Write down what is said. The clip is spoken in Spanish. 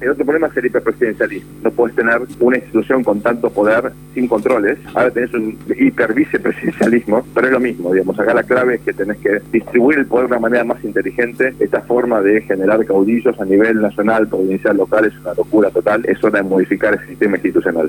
El otro problema es el hiperpresidencialismo. No puedes tener una institución con tanto poder sin controles. Ahora tenés un hipervicepresidencialismo, pero es lo mismo, digamos. Acá la clave es que tenés que distribuir el poder de una manera más inteligente. Esta forma de generar caudillos a nivel nacional, provincial, local es una locura total. Es hora de modificar el sistema institucional.